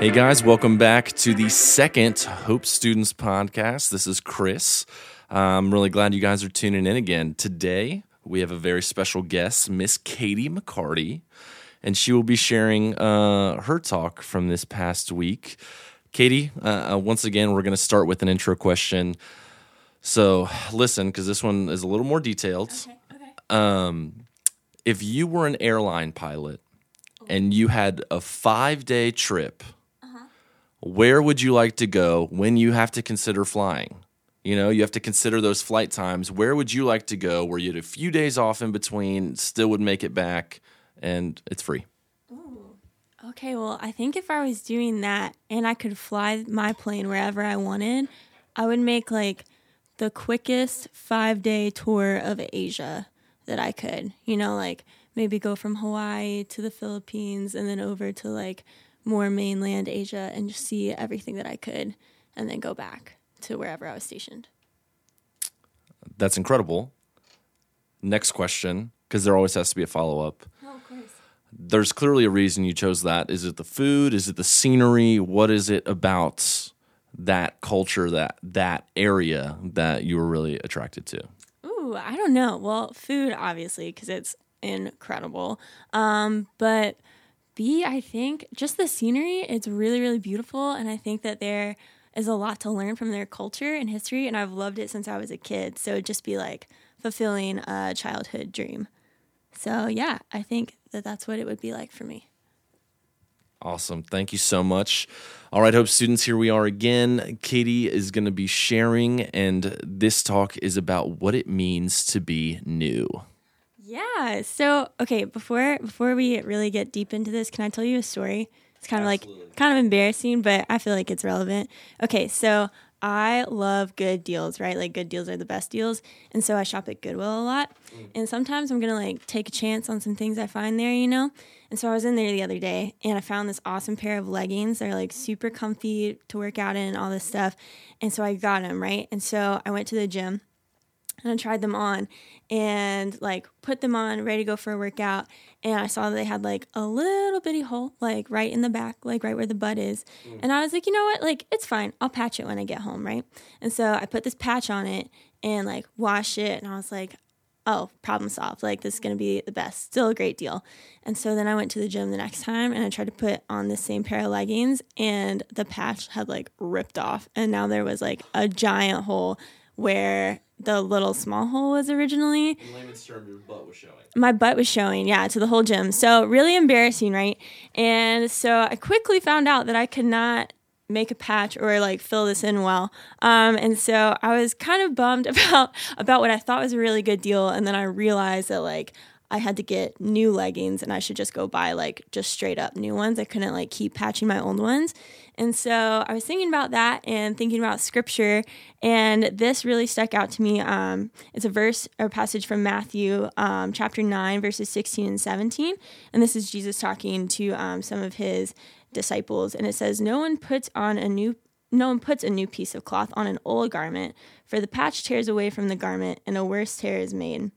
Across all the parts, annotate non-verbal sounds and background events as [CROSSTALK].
Hey guys, welcome back to the second Hope Students podcast. This is Chris. I'm really glad you guys are tuning in again. Today, we have a very special guest, Miss Katie McCarty, and she will be sharing uh, her talk from this past week. Katie, uh, uh, once again, we're going to start with an intro question. So, listen, because this one is a little more detailed. Okay, okay. Um, if you were an airline pilot and you had a five day trip, where would you like to go when you have to consider flying? You know, you have to consider those flight times. Where would you like to go where you had a few days off in between, still would make it back, and it's free? Okay, well, I think if I was doing that and I could fly my plane wherever I wanted, I would make like the quickest five day tour of Asia that I could. You know, like maybe go from Hawaii to the Philippines and then over to like more mainland Asia and just see everything that I could and then go back to wherever I was stationed. That's incredible. Next question, because there always has to be a follow up. Oh, of course. There's clearly a reason you chose that. Is it the food? Is it the scenery? What is it about that culture, that that area that you were really attracted to? Ooh, I don't know. Well, food obviously because it's incredible. Um, but I think just the scenery. It's really really beautiful, and I think that there is a lot to learn from their culture and history, and I've loved it since I was a kid. So it'd just be like fulfilling a childhood dream. So yeah, I think that that's what it would be like for me. Awesome. Thank you so much. All right, Hope students, here we are again. Katie is going to be sharing, and this talk is about what it means to be new. Yeah. So okay, before before we really get deep into this, can I tell you a story? It's kind of like kind of embarrassing, but I feel like it's relevant. Okay, so I love good deals, right? Like good deals are the best deals, and so I shop at Goodwill a lot. Mm. And sometimes I'm gonna like take a chance on some things I find there, you know. And so I was in there the other day, and I found this awesome pair of leggings. They're like super comfy to work out in, and all this stuff. And so I got them, right? And so I went to the gym and I tried them on and like put them on, ready to go for a workout. And I saw that they had like a little bitty hole, like right in the back, like right where the butt is. Mm. And I was like, you know what? Like, it's fine. I'll patch it when I get home, right? And so I put this patch on it and like wash it. And I was like, oh, problem solved. Like, this is going to be the best. Still a great deal. And so then I went to the gym the next time and I tried to put on the same pair of leggings and the patch had like ripped off. And now there was like a giant hole where the little small hole was originally. In layman's term, your butt was showing. My butt was showing, yeah, to the whole gym. So really embarrassing, right? And so I quickly found out that I could not make a patch or like fill this in well. Um, and so I was kind of bummed [LAUGHS] about about what I thought was a really good deal. And then I realized that like I had to get new leggings and I should just go buy like just straight up new ones. I couldn't like keep patching my old ones. And so I was thinking about that and thinking about scripture. And this really stuck out to me. Um, it's a verse or passage from Matthew um, chapter 9, verses 16 and 17. And this is Jesus talking to um, some of his disciples. And it says, No one puts on a new no one puts a new piece of cloth on an old garment, for the patch tears away from the garment, and a worse tear is made.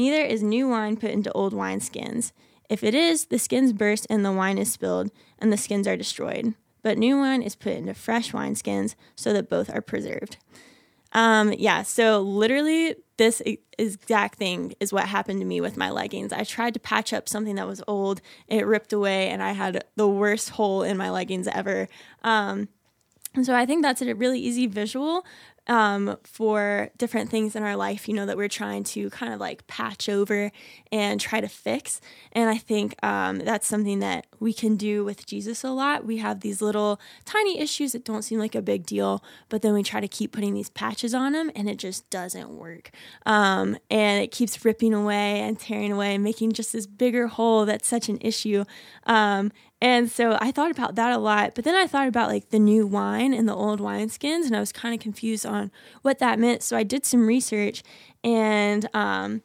Neither is new wine put into old wineskins. If it is, the skins burst and the wine is spilled, and the skins are destroyed. But new wine is put into fresh wineskins so that both are preserved. Um, yeah, so literally, this exact thing is what happened to me with my leggings. I tried to patch up something that was old, it ripped away, and I had the worst hole in my leggings ever. Um, and so I think that's a really easy visual um, for different things in our life, you know, that we're trying to kind of like patch over and try to fix. And I think um, that's something that we can do with Jesus a lot. We have these little tiny issues that don't seem like a big deal, but then we try to keep putting these patches on them and it just doesn't work. Um, and it keeps ripping away and tearing away and making just this bigger hole that's such an issue. Um, and so I thought about that a lot, but then I thought about like the new wine and the old wineskins, and I was kind of confused on what that meant. So I did some research, and um,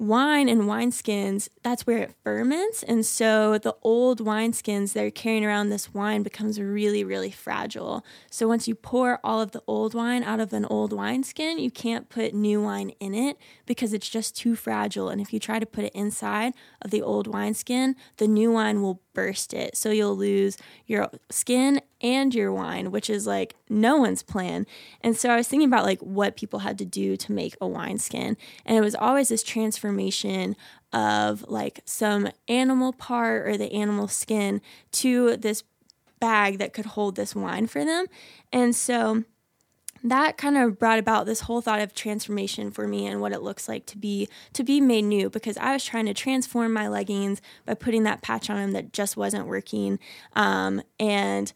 wine and wineskins, that's where it ferments. And so the old wineskins they're carrying around this wine becomes really, really fragile. So once you pour all of the old wine out of an old wineskin, you can't put new wine in it because it's just too fragile. And if you try to put it inside of the old wineskin, the new wine will burst it. So you'll lose your skin and your wine, which is like no one's plan. And so I was thinking about like what people had to do to make a wine skin, And it was always this transformation of like some animal part or the animal skin to this bag that could hold this wine for them. And so that kind of brought about this whole thought of transformation for me and what it looks like to be to be made new because I was trying to transform my leggings by putting that patch on them that just wasn't working. Um, and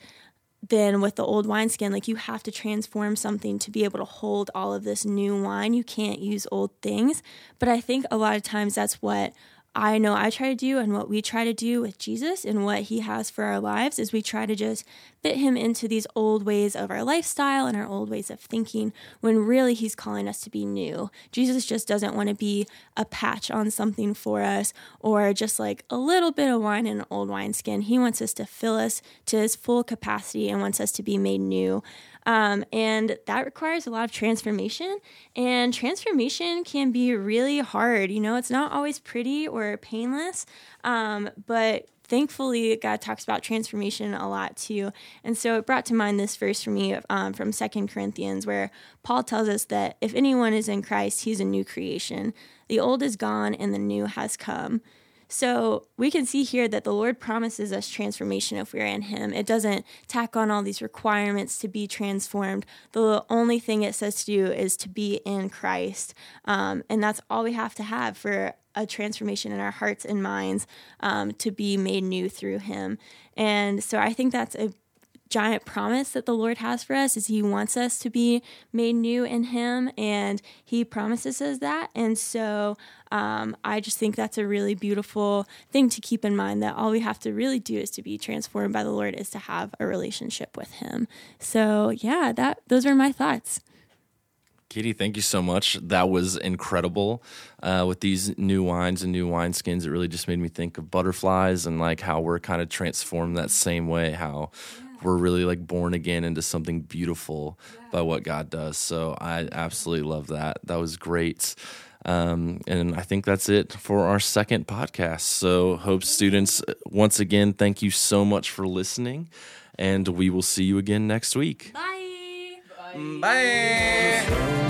then with the old wineskin like you have to transform something to be able to hold all of this new wine. You can't use old things. But I think a lot of times that's what I know I try to do and what we try to do with Jesus and what he has for our lives is we try to just fit him into these old ways of our lifestyle and our old ways of thinking when really he's calling us to be new. Jesus just doesn't want to be a patch on something for us or just like a little bit of wine in an old wineskin. He wants us to fill us to his full capacity and wants us to be made new. Um, and that requires a lot of transformation. And transformation can be really hard. You know, it's not always pretty or painless, um, but thankfully god talks about transformation a lot too and so it brought to mind this verse for me um, from Second corinthians where paul tells us that if anyone is in christ he's a new creation the old is gone and the new has come so we can see here that the Lord promises us transformation if we're in Him. It doesn't tack on all these requirements to be transformed. The only thing it says to do is to be in Christ. Um, and that's all we have to have for a transformation in our hearts and minds um, to be made new through Him. And so I think that's a giant promise that the Lord has for us is he wants us to be made new in him and he promises us that and so um, I just think that's a really beautiful thing to keep in mind that all we have to really do is to be transformed by the Lord is to have a relationship with him so yeah that those are my thoughts Katie, thank you so much. That was incredible. Uh, with these new wines and new wineskins, it really just made me think of butterflies and like how we're kind of transformed that same way. How we're really like born again into something beautiful yeah. by what God does. So I absolutely love that. That was great. Um, and I think that's it for our second podcast. So, Hope students, once again, thank you so much for listening, and we will see you again next week. Bye. Bye. Bye.